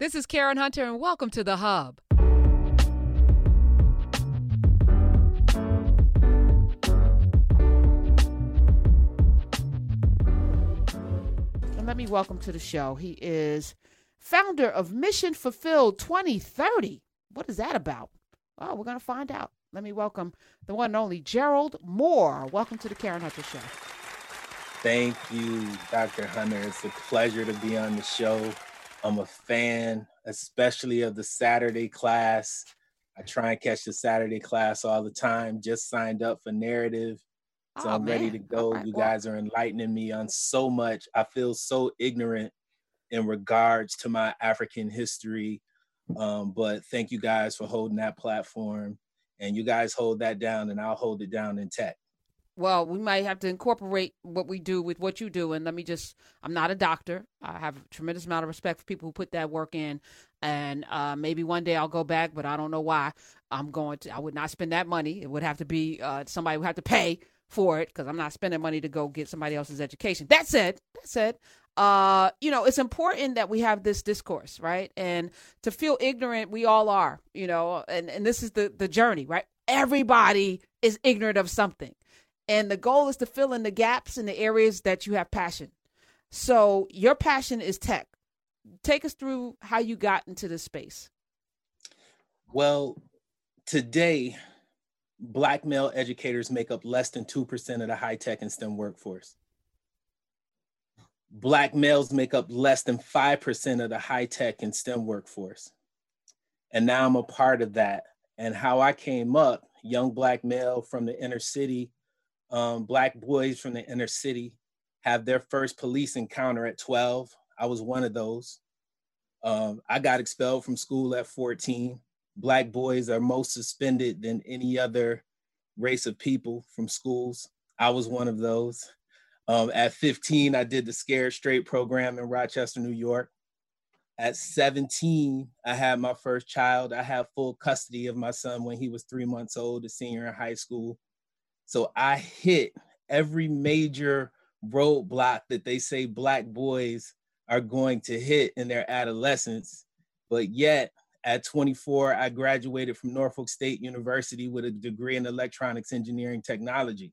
This is Karen Hunter, and welcome to The Hub. And let me welcome to the show. He is founder of Mission Fulfilled 2030. What is that about? Oh, we're going to find out. Let me welcome the one and only Gerald Moore. Welcome to the Karen Hunter Show. Thank you, Dr. Hunter. It's a pleasure to be on the show. I'm a fan, especially of the Saturday class. I try and catch the Saturday class all the time. Just signed up for narrative. So oh, I'm man. ready to go. Right, you well. guys are enlightening me on so much. I feel so ignorant in regards to my African history. Um, but thank you guys for holding that platform and you guys hold that down and I'll hold it down in tech. Well, we might have to incorporate what we do with what you do. And let me just, I'm not a doctor. I have a tremendous amount of respect for people who put that work in. And uh, maybe one day I'll go back, but I don't know why. I'm going to, I would not spend that money. It would have to be uh, somebody would have to pay for it because I'm not spending money to go get somebody else's education. That said, that said, uh, you know, it's important that we have this discourse, right? And to feel ignorant, we all are, you know, and, and this is the, the journey, right? Everybody is ignorant of something. And the goal is to fill in the gaps in the areas that you have passion. So your passion is tech. Take us through how you got into this space. Well, today, black male educators make up less than 2% of the high tech and STEM workforce black males make up less than 5% of the high tech and STEM workforce. And now I'm a part of that. And how I came up, young black male from the inner city, um, black boys from the inner city have their first police encounter at 12. I was one of those. Um, I got expelled from school at 14. Black boys are most suspended than any other race of people from schools. I was one of those. Um, at 15, I did the Scared Straight program in Rochester, New York. At 17, I had my first child. I had full custody of my son when he was three months old, a senior in high school. So I hit every major roadblock that they say Black boys are going to hit in their adolescence. But yet, at 24, I graduated from Norfolk State University with a degree in electronics engineering technology.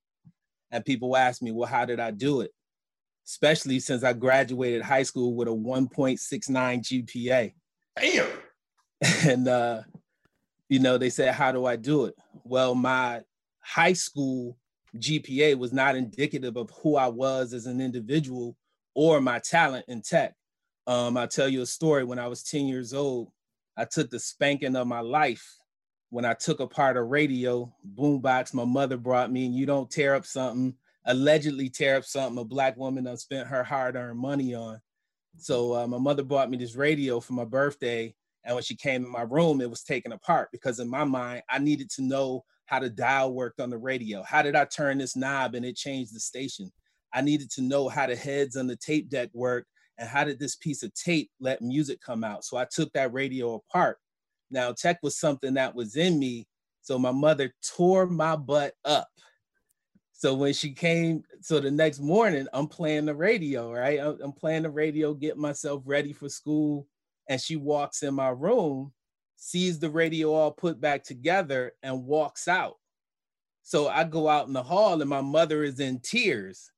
And people ask me, well, how did I do it? Especially since I graduated high school with a 1.69 GPA. Damn. And, uh, you know, they said, how do I do it? Well, my high school GPA was not indicative of who I was as an individual or my talent in tech. Um, I'll tell you a story. When I was 10 years old, I took the spanking of my life when I took apart a radio boombox my mother brought me, and you don't tear up something, allegedly tear up something a black woman done spent her hard-earned money on. So uh, my mother bought me this radio for my birthday, and when she came in my room, it was taken apart because in my mind, I needed to know how the dial worked on the radio. How did I turn this knob and it changed the station? I needed to know how the heads on the tape deck worked and how did this piece of tape let music come out. So I took that radio apart now, tech was something that was in me. So my mother tore my butt up. So when she came, so the next morning, I'm playing the radio, right? I'm playing the radio, getting myself ready for school. And she walks in my room, sees the radio all put back together, and walks out. So I go out in the hall, and my mother is in tears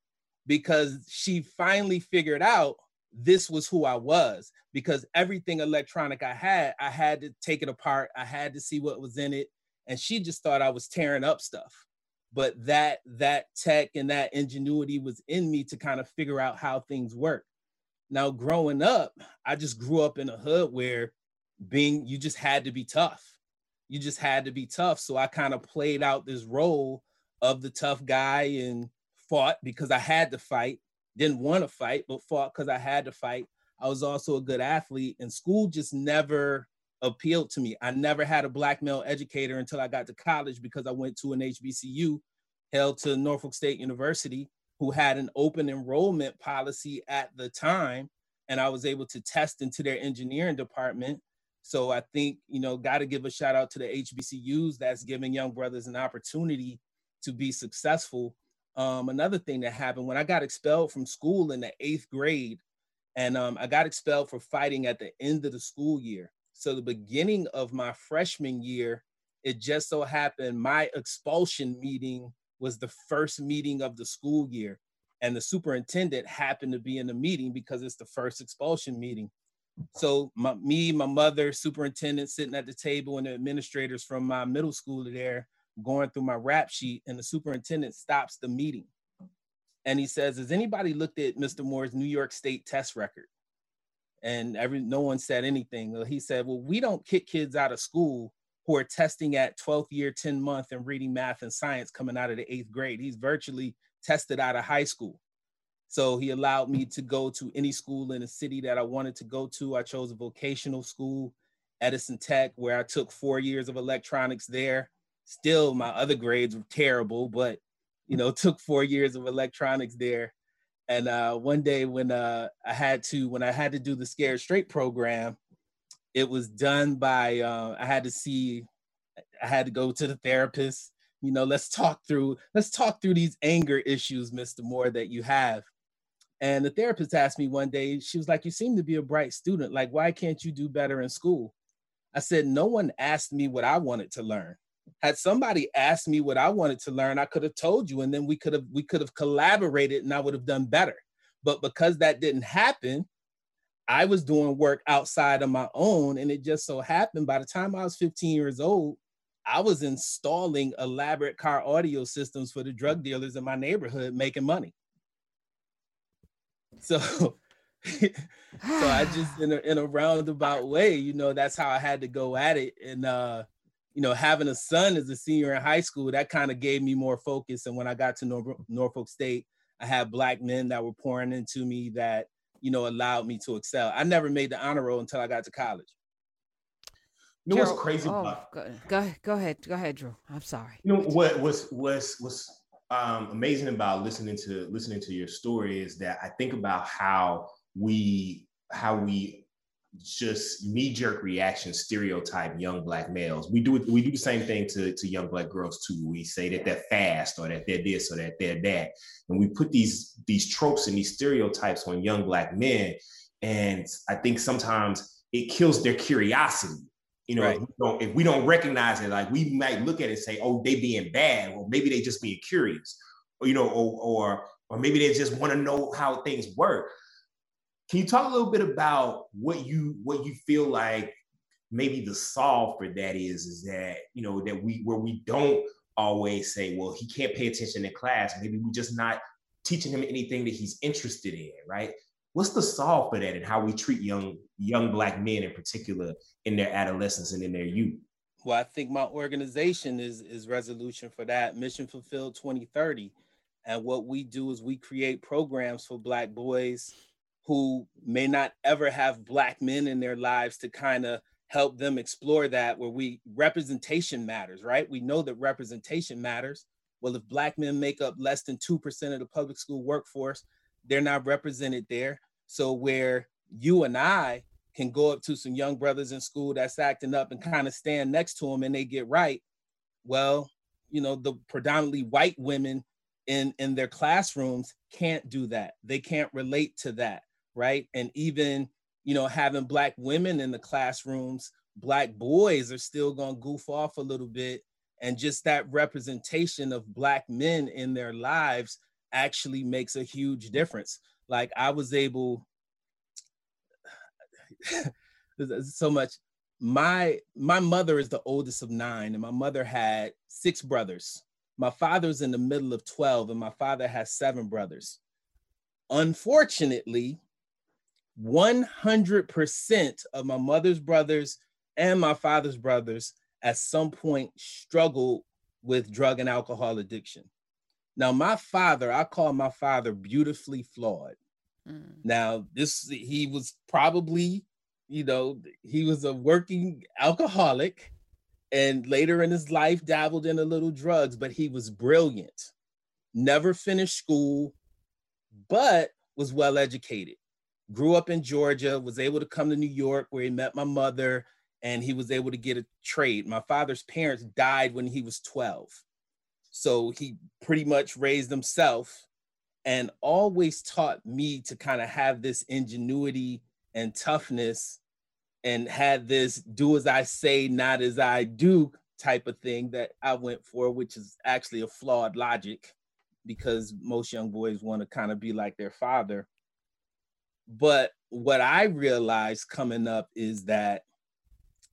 because she finally figured out this was who I was because everything electronic I had, I had to take it apart. I had to see what was in it. And she just thought I was tearing up stuff. But that that tech and that ingenuity was in me to kind of figure out how things work. Now, growing up, I just grew up in a hood where being you just had to be tough. You just had to be tough. So I kind of played out this role of the tough guy and fought because I had to fight didn't want to fight, but fought because I had to fight. I was also a good athlete, and school just never appealed to me. I never had a black male educator until I got to college because I went to an HBCU held to Norfolk State University, who had an open enrollment policy at the time. And I was able to test into their engineering department. So I think, you know, got to give a shout out to the HBCUs that's giving young brothers an opportunity to be successful um, another thing that happened when I got expelled from school in the eighth grade, And um, I got expelled for fighting at the end of the school year. So the beginning of my freshman year, it just so happened my expulsion meeting was the first meeting of the school year. And the superintendent happened to be in the meeting because it's the first expulsion meeting. So my, me, my mother, superintendent sitting at the table, and the administrators from my middle school are there going through my rap sheet, and the superintendent stops the meeting. And he says, Has anybody looked at Mr. Moore's New York State test record? And every no one said anything. He said, Well, we don't kick kids out of school who are testing at 12th year, 10 month, and reading math and science coming out of the eighth grade. He's virtually tested out of high school. So he allowed me to go to any school in a city that I wanted to go to. I chose a vocational school, Edison Tech, where I took four years of electronics there. Still, my other grades were terrible, but you know, took four years of electronics there. And uh, one day when uh, I had to, when I had to do the Scared Straight program, it was done by uh, I had to see, I had to go to the therapist. You know, let's talk through, let's talk through these anger issues, Mr. Moore, that you have. And the therapist asked me one day, she was like, You seem to be a bright student. Like, why can't you do better in school? I said, No one asked me what I wanted to learn. Had somebody asked me what I wanted to learn, I could have told you, and then we could have we could have collaborated and I would have done better. But because that didn't happen, I was doing work outside of my own. And it just so happened by the time I was 15 years old, I was installing elaborate car audio systems for the drug dealers in my neighborhood making money. So, so I just in a, in a roundabout way, you know, that's how I had to go at it. And uh, you know, having a son as a senior in high school, that kind of gave me more focus. And when I got to Nor- Norfolk State, I had black men that were pouring into me that you know allowed me to excel. I never made the honor roll until I got to college. You know what's crazy oh, about go, go, go ahead, go ahead, Drew. I'm sorry. You know what was was was um, amazing about listening to listening to your story is that I think about how we how we just knee-jerk reaction stereotype young black males. We do we do the same thing to, to young black girls too. We say that they're fast or that they're this or that they're that. And we put these these tropes and these stereotypes on young black men. And I think sometimes it kills their curiosity you know, right. if, we don't, if we don't recognize it, like we might look at it and say, "Oh, they being bad," or maybe they just being curious, or you know, or or, or maybe they just want to know how things work. Can you talk a little bit about what you what you feel like maybe the solve for that is is that you know that we where we don't always say, well, he can't pay attention in class. Maybe we're just not teaching him anything that he's interested in, right? What's the solve for that and how we treat young young black men in particular in their adolescence and in their youth? Well, I think my organization is is resolution for that mission fulfilled 2030. And what we do is we create programs for black boys who may not ever have black men in their lives to kind of help them explore that where we representation matters, right? We know that representation matters. Well, if black men make up less than 2% of the public school workforce, they're not represented there. So where you and I can go up to some young brothers in school that's acting up and kind of stand next to them and they get right, well, you know, the predominantly white women in in their classrooms can't do that. They can't relate to that, right? And even, you know, having black women in the classrooms, black boys are still going to goof off a little bit and just that representation of black men in their lives actually makes a huge difference. Like I was able so much my my mother is the oldest of nine and my mother had six brothers my father's in the middle of 12 and my father has seven brothers unfortunately 100% of my mother's brothers and my father's brothers at some point struggled with drug and alcohol addiction now, my father, I call my father beautifully flawed. Mm. Now, this he was probably, you know, he was a working alcoholic and later in his life dabbled in a little drugs, but he was brilliant. Never finished school, but was well educated. Grew up in Georgia, was able to come to New York where he met my mother and he was able to get a trade. My father's parents died when he was 12. So he pretty much raised himself and always taught me to kind of have this ingenuity and toughness and had this do as I say, not as I do type of thing that I went for, which is actually a flawed logic because most young boys want to kind of be like their father. But what I realized coming up is that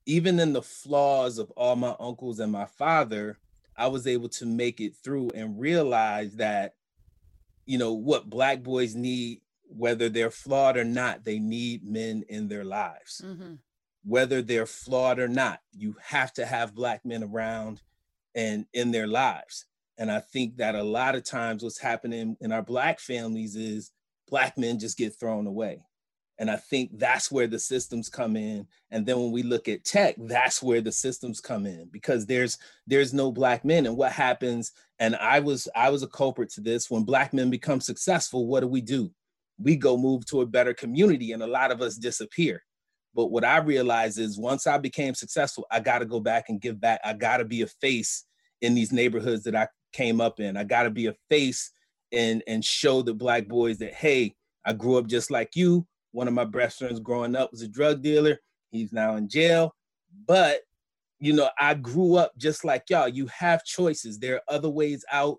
even in the flaws of all my uncles and my father, I was able to make it through and realize that, you know, what black boys need whether they're flawed or not, they need men in their lives. Mm-hmm. Whether they're flawed or not, you have to have black men around and in their lives. And I think that a lot of times what's happening in our black families is black men just get thrown away. And I think that's where the systems come in. And then when we look at tech, that's where the systems come in because there's there's no black men. And what happens, and I was I was a culprit to this, when black men become successful, what do we do? We go move to a better community and a lot of us disappear. But what I realized is once I became successful, I got to go back and give back. I got to be a face in these neighborhoods that I came up in. I got to be a face and and show the black boys that hey, I grew up just like you. One of my best friends growing up was a drug dealer. He's now in jail. But you know, I grew up just like y'all. You have choices. There are other ways out.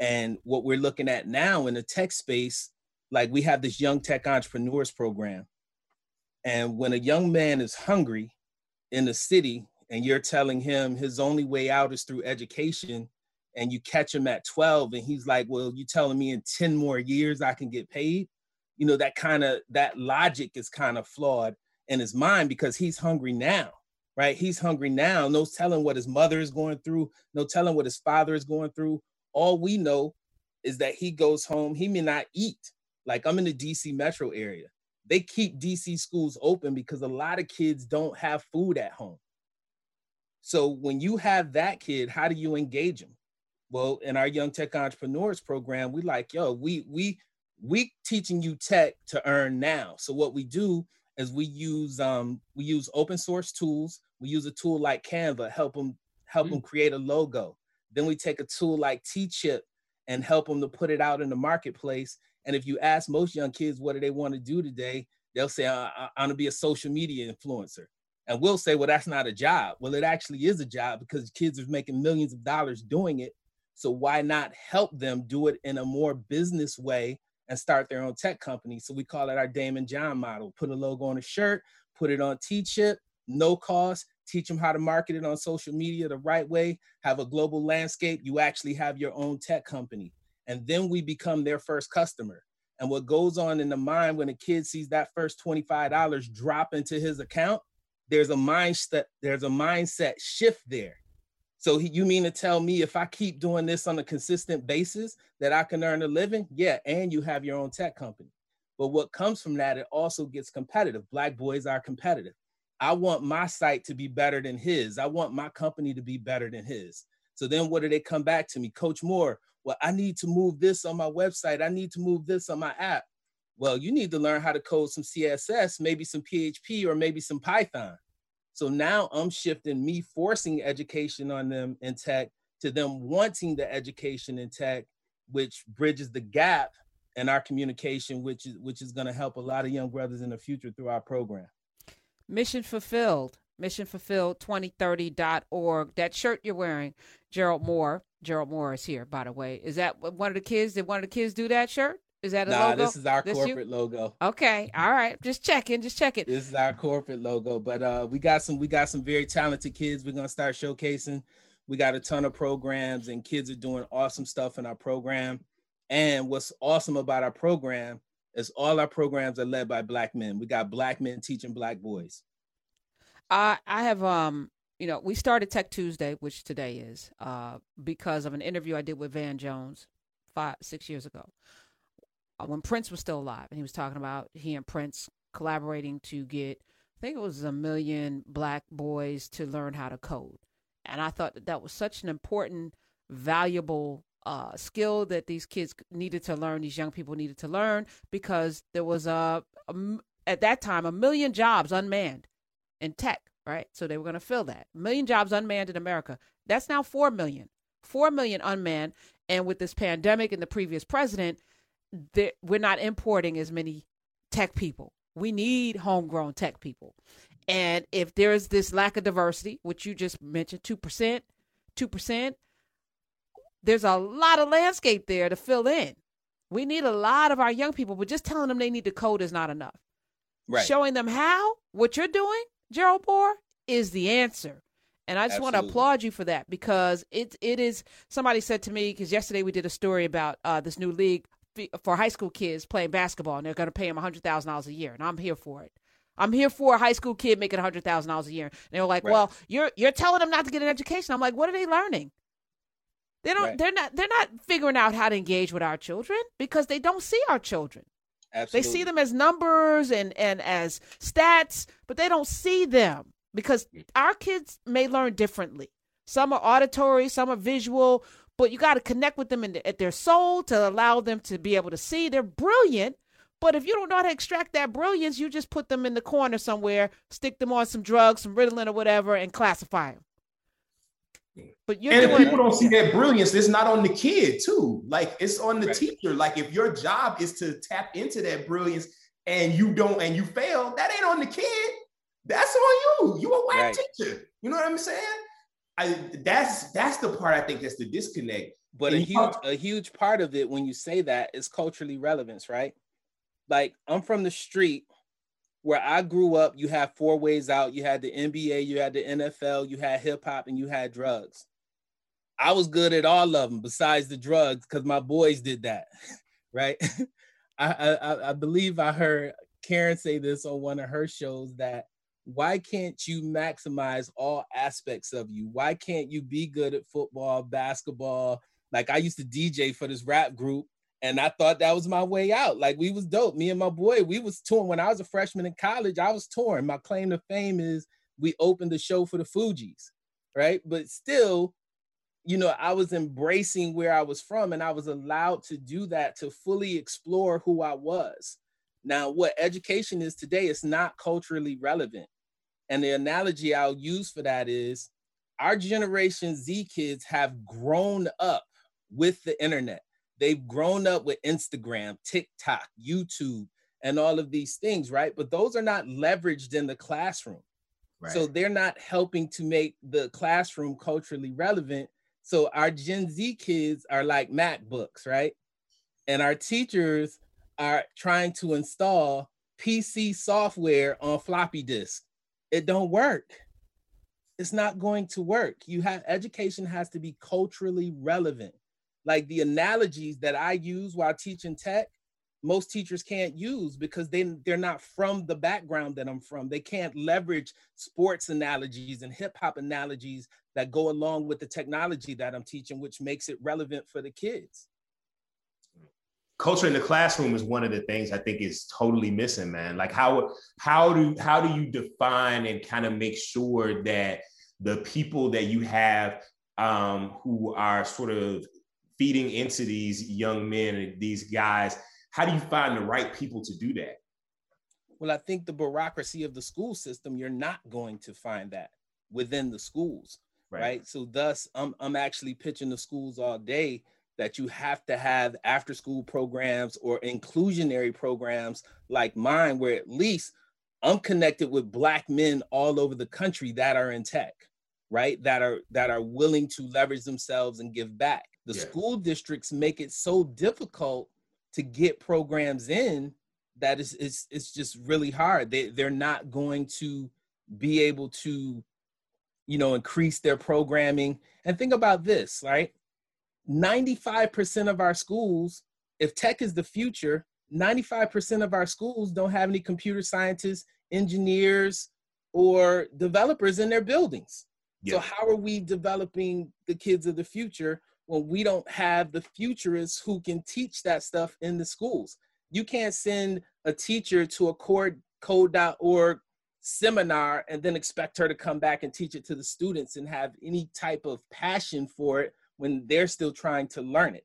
And what we're looking at now in the tech space like we have this young tech entrepreneurs program. And when a young man is hungry in the city and you're telling him his only way out is through education and you catch him at 12 and he's like, well, you telling me in 10 more years I can get paid? You know, that kind of that logic is kind of flawed in his mind because he's hungry now, right? He's hungry now. No telling what his mother is going through, no telling what his father is going through. All we know is that he goes home, he may not eat, like I'm in the DC metro area. They keep DC schools open because a lot of kids don't have food at home. So when you have that kid, how do you engage them? Well, in our young tech entrepreneurs program, we like, yo, we we we teaching you tech to earn now. So what we do is we use um we use open source tools. We use a tool like Canva, help them help mm-hmm. them create a logo. Then we take a tool like Teechip and help them to put it out in the marketplace. And if you ask most young kids what do they want to do today, they'll say, I, I want to be a social media influencer. And we'll say, well, that's not a job. Well, it actually is a job because kids are making millions of dollars doing it. So why not help them do it in a more business way and start their own tech company? So we call it our Daymond John model. Put a logo on a shirt, put it on Teechip, no cost, teach them how to market it on social media the right way, have a global landscape. You actually have your own tech company and then we become their first customer. And what goes on in the mind when a kid sees that first $25 drop into his account, there's a mindset, there's a mindset shift there. So he, you mean to tell me if I keep doing this on a consistent basis that I can earn a living? Yeah, and you have your own tech company. But what comes from that, it also gets competitive. Black boys are competitive. I want my site to be better than his. I want my company to be better than his. So then what do they come back to me? Coach Moore, well, I need to move this on my website. I need to move this on my app. Well, you need to learn how to code some CSS, maybe some PHP, or maybe some Python. So now I'm shifting me forcing education on them in tech to them wanting the education in tech, which bridges the gap in our communication, which is which is going to help a lot of young brothers in the future through our program. Mission fulfilled. Mission fulfilled 2030.org. That shirt you're wearing, Gerald Moore, Gerald Morris here, by the way. Is that one of the kids? Did one of the kids do that shirt? Is that a nah, logo? this is our this corporate you? logo. Okay, all right. Just checking, just checking. This is our corporate logo, but uh, we got some we got some very talented kids. We're gonna start showcasing. We got a ton of programs, and kids are doing awesome stuff in our program. And what's awesome about our program is all our programs are led by black men. We got black men teaching black boys. I I have um you know, we started Tech Tuesday, which today is, uh, because of an interview I did with Van Jones five, six years ago, uh, when Prince was still alive, and he was talking about he and Prince collaborating to get, I think it was a million black boys to learn how to code, and I thought that that was such an important, valuable uh, skill that these kids needed to learn, these young people needed to learn, because there was a, a at that time a million jobs unmanned in tech right? So they were going to fill that. A million jobs unmanned in America. That's now 4 million. 4 million unmanned. And with this pandemic and the previous president, we're not importing as many tech people. We need homegrown tech people. And if there's this lack of diversity, which you just mentioned, 2%, 2%, there's a lot of landscape there to fill in. We need a lot of our young people, but just telling them they need to code is not enough. Right. Showing them how, what you're doing, Gerald Moore, is the answer. And I just Absolutely. want to applaud you for that because it it is. Somebody said to me because yesterday we did a story about uh, this new league for high school kids playing basketball, and they're going to pay them hundred thousand dollars a year, and I'm here for it. I'm here for a high school kid making hundred thousand dollars a year. And they were like, right. "Well, you're you're telling them not to get an education." I'm like, "What are they learning? They don't. Right. They're not. They're not figuring out how to engage with our children because they don't see our children. Absolutely. They see them as numbers and and as stats, but they don't see them because mm. our kids may learn differently. Some are auditory, some are visual, but you got to connect with them in the, at their soul to allow them to be able to see. They're brilliant, but if you don't know how to extract that brilliance, you just put them in the corner somewhere, stick them on some drugs, some Ritalin or whatever, and classify them. But you're and if people don't see that brilliance, it's not on the kid too. Like it's on the right. teacher. Like if your job is to tap into that brilliance and you don't and you fail, that ain't on the kid. That's on you. You a whack right. teacher. You know what I'm saying? I that's that's the part I think that's the disconnect. But and a huge a huge part of it when you say that is culturally relevance, right? Like I'm from the street where I grew up, you had four ways out. You had the NBA, you had the NFL, you had hip hop, and you had drugs. I was good at all of them besides the drugs because my boys did that, right? I, I I believe I heard Karen say this on one of her shows that why can't you maximize all aspects of you? Why can't you be good at football, basketball? Like I used to DJ for this rap group and I thought that was my way out. Like we was dope. Me and my boy, we was touring. When I was a freshman in college, I was touring. My claim to fame is we opened the show for the Fugees, right? But still, you know, I was embracing where I was from and I was allowed to do that to fully explore who I was. Now, what education is today is not culturally relevant. And the analogy I'll use for that is our generation Z kids have grown up with the internet They've grown up with Instagram, TikTok, YouTube, and all of these things, right? But those are not leveraged in the classroom. Right. So they're not helping to make the classroom culturally relevant. So our Gen Z kids are like MacBooks, right? And our teachers are trying to install PC software on floppy disk. It don't work. It's not going to work. You have education has to be culturally relevant like the analogies that I use while teaching tech, most teachers can't use because they they're not from the background that I'm from. They can't leverage sports analogies and hip hop analogies that go along with the technology that I'm teaching, which makes it relevant for the kids. Culture in the classroom is one of the things I think is totally missing, man. Like how how do how do you define and kind of make sure that the people that you have um, who are sort of feeding into these young men and these guys. How do you find the right people to do that? Well i think the bureaucracy of the school system you're not going to find that within the schools right, right? so thus I'm, I'm actually pitching the schools all day that you have to have after school programs or inclusionary programs like mine where at least i'm connected with black men all over the country that are in tech right? That are that are willing to leverage themselves and give back the yeah. school districts make it so difficult to get programs in that is it's, it's just really hard they they're not going to be able to you know increase their programming and think about this right 95% of our schools if tech is the future 95% of our schools don't have any computer scientists engineers or developers in their buildings yeah. so how are we developing the kids of the future when we don't have the futurists who can teach that stuff in the schools. You can't send a teacher to a code, code.org seminar and then expect her to come back and teach it to the students and have any type of passion for it when they're still trying to learn it.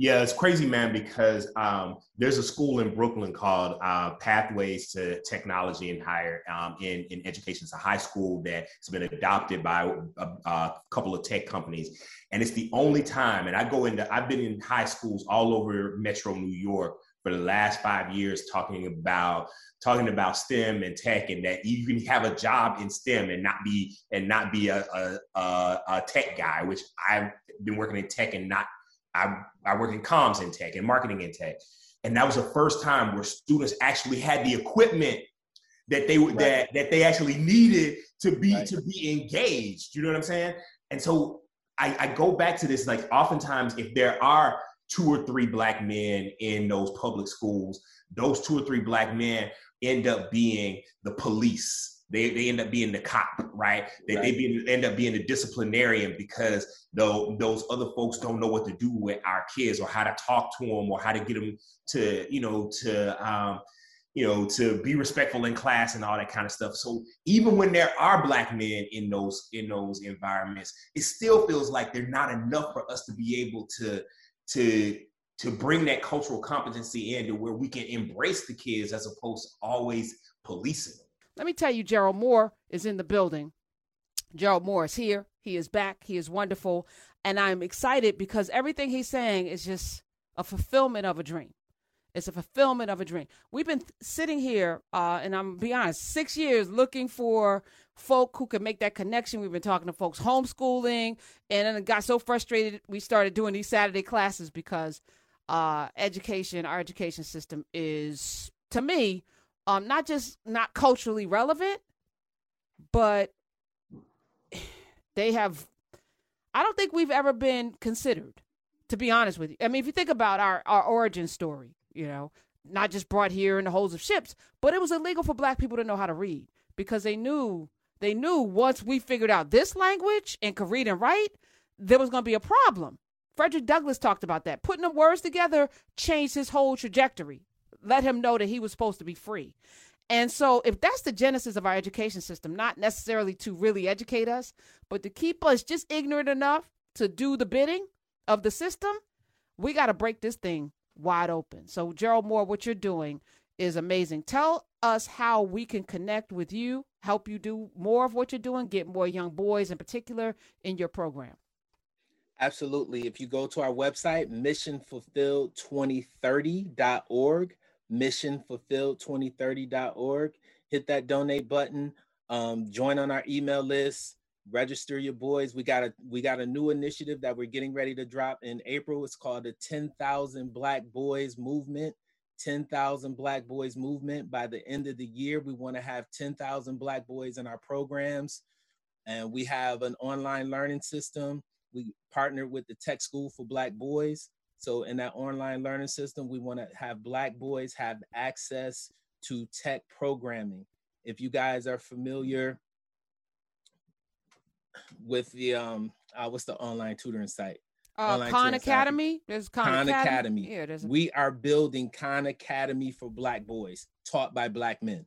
Yeah, it's crazy, man, because um, there's a school in Brooklyn called uh, Pathways to Technology and Higher um, in, in Education. It's a high school that's been adopted by a, a, couple of tech companies. And it's the only time, and I go into, I've been in high schools all over Metro New York for the last five years talking about talking about STEM and tech, and that you can have a job in STEM and not be and not be a, a, a, a tech guy, which I've been working in tech and not I, I work in comms in tech and marketing in tech. And that was the first time where students actually had the equipment that they right. that that they actually needed to be right. to be engaged. You know what I'm saying? And so I, I go back to this like oftentimes if there are two or three black men in those public schools, those two or three black men end up being the police they, they end up being the cop, right? They, right. they be, end up being the disciplinarian because though those other folks don't know what to do with our kids or how to talk to them or how to get them to, you know, to, um, you know, to be respectful in class and all that kind of stuff. So even when there are black men in those in those environments, it still feels like they're not enough for us to be able to to to bring that cultural competency in to where we can embrace the kids as opposed to always policing them. Let me tell you, Gerald Moore is in the building. Gerald Moore is here. He is back. He is wonderful. And I'm excited because everything he's saying is just a fulfillment of a dream. It's a fulfillment of a dream. We've been sitting here, uh, and I'm be honest, six years looking for folk who can make that connection. We've been talking to folks homeschooling, and then got so frustrated we started doing these Saturday classes because uh, education, our education system is, to me, um, not just not culturally relevant, but they have. I don't think we've ever been considered, to be honest with you. I mean, if you think about our our origin story, you know, not just brought here in the holds of ships, but it was illegal for black people to know how to read because they knew they knew once we figured out this language and could read and write, there was going to be a problem. Frederick Douglass talked about that. Putting the words together changed his whole trajectory let him know that he was supposed to be free. And so, if that's the genesis of our education system, not necessarily to really educate us, but to keep us just ignorant enough to do the bidding of the system, we got to break this thing wide open. So, Gerald Moore, what you're doing is amazing. Tell us how we can connect with you, help you do more of what you're doing, get more young boys in particular in your program. Absolutely. If you go to our website, missionfulfilled2030.org, missionfulfilled2030.org. Hit that donate button. Um, join on our email list. Register your boys. We got a we got a new initiative that we're getting ready to drop in April. It's called the 10,000 Black Boys Movement. 10,000 Black Boys Movement. By the end of the year, we want to have 10,000 Black boys in our programs. And we have an online learning system. We partnered with the Tech School for Black Boys. So in that online learning system, we want to have Black boys have access to tech programming. If you guys are familiar with the um, uh, what's the online tutoring site? Uh, online Khan Academy. Site. There's Khan, Khan Academy. Academy. Yeah, there's a- we are building Khan Academy for Black boys, taught by Black men.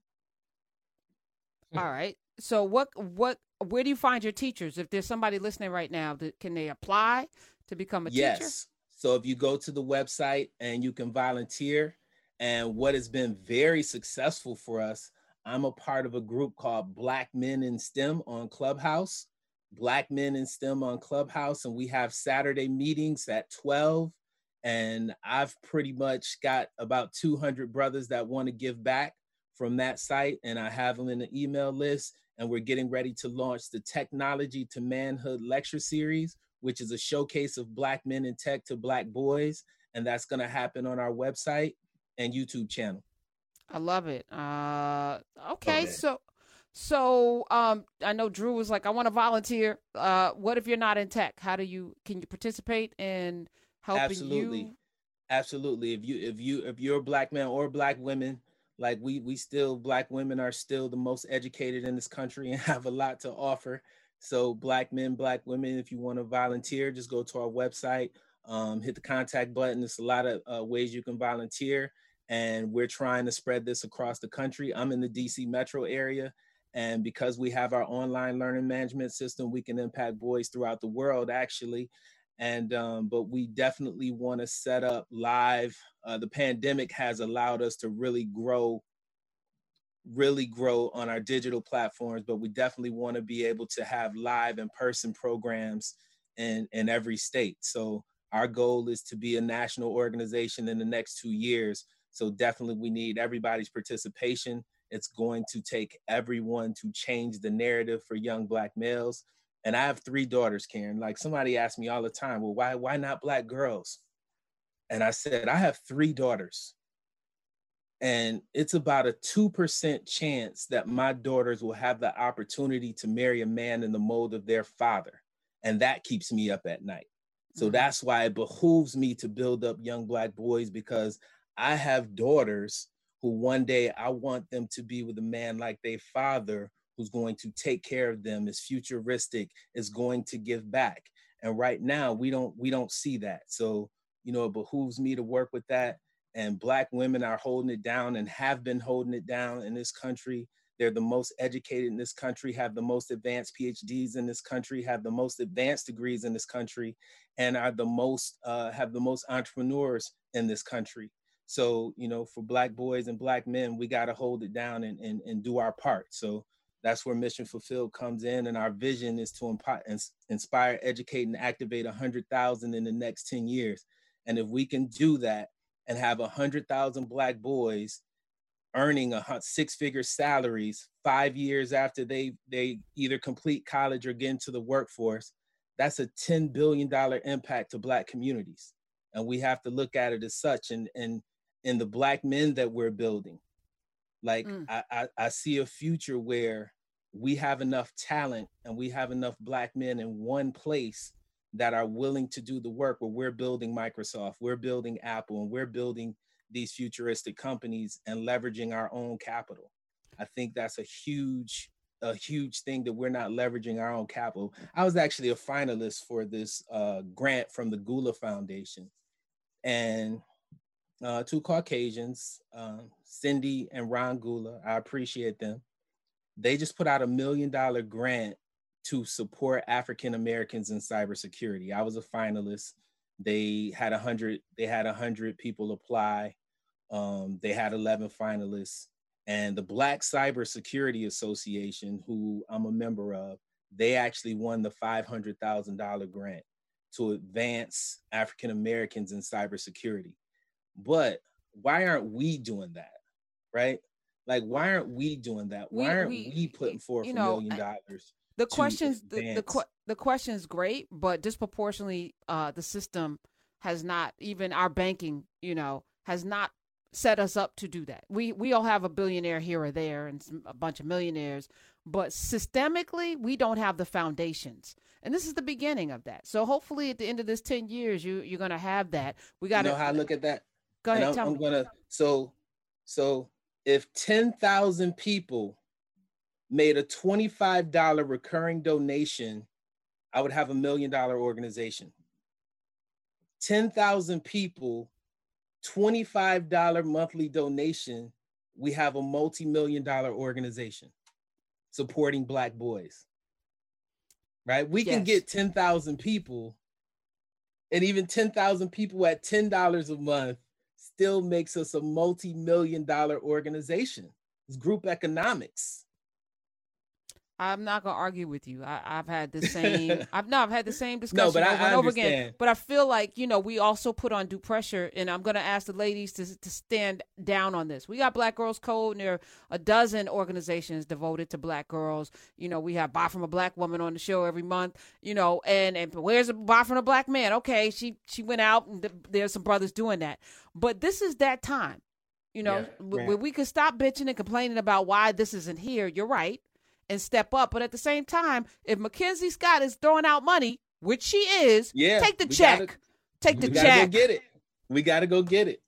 All right. So what what where do you find your teachers? If there's somebody listening right now, that can they apply to become a yes. teacher? Yes. So if you go to the website and you can volunteer, and what has been very successful for us, I'm a part of a group called Black Men in STEM on Clubhouse. Black Men in STEM on Clubhouse, and we have Saturday meetings at 12. And I've pretty much got about 200 brothers that want to give back from that site, and I have them in the email list. And we're getting ready to launch the Technology to Manhood lecture series, which is a showcase of Black men in tech to Black boys. And that's going to happen on our website and YouTube channel. I love it. Uh, okay, so so um, I know Drew was like, I want to volunteer. Uh, what if you're not in tech? How do you can you participate in helping Absolutely. you? Absolutely. If you if you if you're a black man or black women, like we we still black women are still the most educated in this country and have a lot to offer. So, black men, black women, if you want to volunteer, just go to our website, um, hit the contact button. There's a lot of uh, ways you can volunteer, and we're trying to spread this across the country. I'm in the DC metro area, and because we have our online learning management system, we can impact boys throughout the world actually. and um, but we definitely want to set up live. Uh, the pandemic has allowed us to really grow, really grow on our digital platforms, but we definitely want to be able to have live in person programs in in every state. So our goal is to be a national organization in the next two years. So definitely we need everybody's participation. It's going to take everyone to change the narrative for young black males and I have three daughters, Karen. Like somebody asked me all the time, well, why, why not black girls? And I said, I have three daughters. And it's about a 2% chance that my daughters will have the opportunity to marry a man in the mold of their father. And that keeps me up at night. So mm-hmm. that's why it behooves me to build up young black boys because I have daughters who one day I want them to be with a man like their father who's going to take care of them is futuristic is going to give back and right now we don't we don't see that so you know it behooves me to work with that and black women are holding it down and have been holding it down in this country. They're the most educated in this country have the most advanced phds in this country have the most advanced degrees in this country and are the most uh, have the most entrepreneurs in this country. So you know for black boys and black men we got to hold it down and, and, and do our part. So that's where mission fulfilled comes in and our vision is to inspire educate and activate 100000 in the next 10 years. And if we can do that and have 100000 black boys earning a six figure salaries five years after they they either complete college or get into the workforce that's a 10 billion dollar impact to black communities and we have to look at it as such and and in the black men that we're building like mm. I, I, I see a future where we have enough talent and we have enough black men in one place that are willing to do the work where we're building Microsoft, we're building Apple, and we're building these futuristic companies and leveraging our own capital. I think that's a huge, a huge thing that we're not leveraging our own capital. I was actually a finalist for this uh, grant from the Gula Foundation, and uh, two Caucasians, uh, Cindy and Ron Gula. I appreciate them. They just put out a million dollar grant to support African Americans in cybersecurity. I was a finalist. They had a hundred. They had a hundred people apply. Um, they had eleven finalists, and the Black Cybersecurity Association, who I'm a member of, they actually won the five hundred thousand dollar grant to advance African Americans in cybersecurity. But why aren't we doing that? Right? Like, why aren't we doing that? Why aren't we, we putting forth a million dollars? The questions, the the, the question is great, but disproportionately, uh, the system has not even our banking, you know, has not set us up to do that. We we all have a billionaire here or there and some, a bunch of millionaires, but systemically, we don't have the foundations. And this is the beginning of that. So hopefully, at the end of this ten years, you you're gonna have that. We got to know how I look at that. Go ahead. I'm, I'm gonna so so if 10,000 people made a $25 recurring donation, I would have a million dollar organization. 10,000 people, $25 monthly donation, we have a multi million dollar organization supporting Black boys. Right? We yes. can get 10,000 people, and even 10,000 people at $10 a month still makes us a multi-million dollar organization. It's group economics. I'm not gonna argue with you. I, have had the same. I've no, I've had the same discussion no, but over I, I and over again. But I feel like you know we also put on due pressure, and I'm gonna ask the ladies to to stand down on this. We got Black Girls Code, and there are a dozen organizations devoted to Black girls. You know, we have Buy from a Black Woman on the show every month. You know, and and where's a Buy from a Black Man? Okay, she she went out, and there's some brothers doing that. But this is that time. You know, yeah, where we could stop bitching and complaining about why this isn't here. You're right and step up. But at the same time, if Mackenzie Scott is throwing out money, which she is, yeah, take the check. Gotta, take the check. Go get it. We got to go get it.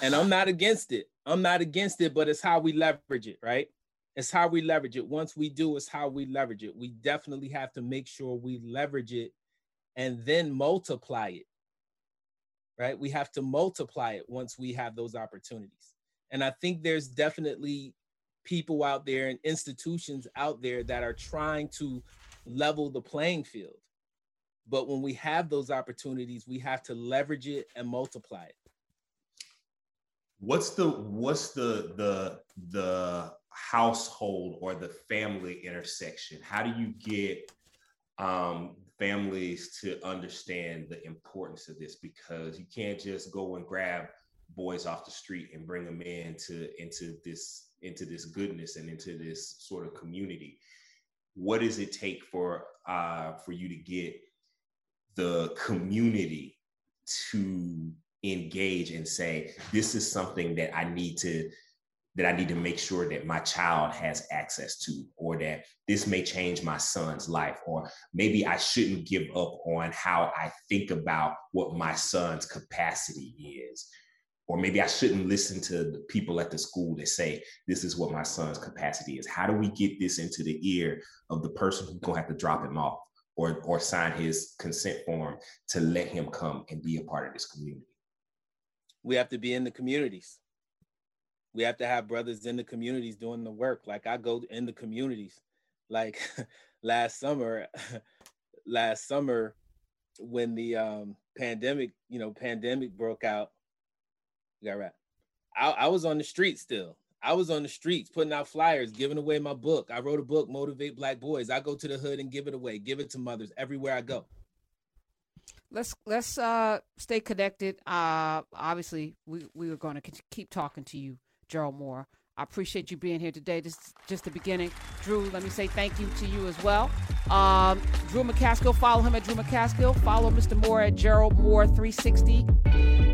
And I'm not against it. I'm not against it, but it's how we leverage it, right? It's how we leverage it. Once we do, it's how we leverage it. We definitely have to make sure we leverage it and then multiply it. Right? We have to multiply it once we have those opportunities. And I think there's definitely people out there and institutions out there that are trying to level the playing field But when we have those opportunities, we have to leverage it and multiply it. What's the what's the the the household or the family intersection? How do you get um, families to understand the importance of this? Because you can't just go and grab boys off the street and bring them into into this into this goodness and into this sort of community. What does it take for uh, for you to get the community to engage and say this is something that I need to that I need to make sure that my child has access to, or that this may change my son's life, or maybe I shouldn't give up on how I think about what my son's capacity is. Or maybe I shouldn't listen to the people at the school that say, this is what my son's capacity is. How do we get this into the ear of the person who's gonna have to drop him off or, or sign his consent form to let him come and be a part of this community? We have to be in the communities we have to have brothers in the communities doing the work. Like I go in the communities. Like last summer, last summer when the um, pandemic, you know, pandemic broke out. Got right. I, I was on the street still. I was on the streets putting out flyers, giving away my book. I wrote a book, Motivate Black Boys. I go to the hood and give it away, give it to mothers everywhere I go. Let's let's uh stay connected. Uh obviously we we are going to keep talking to you Gerald Moore. I appreciate you being here today. This is just the beginning. Drew, let me say thank you to you as well. Um, Drew McCaskill, follow him at Drew McCaskill. Follow Mr. Moore at Gerald Moore 360.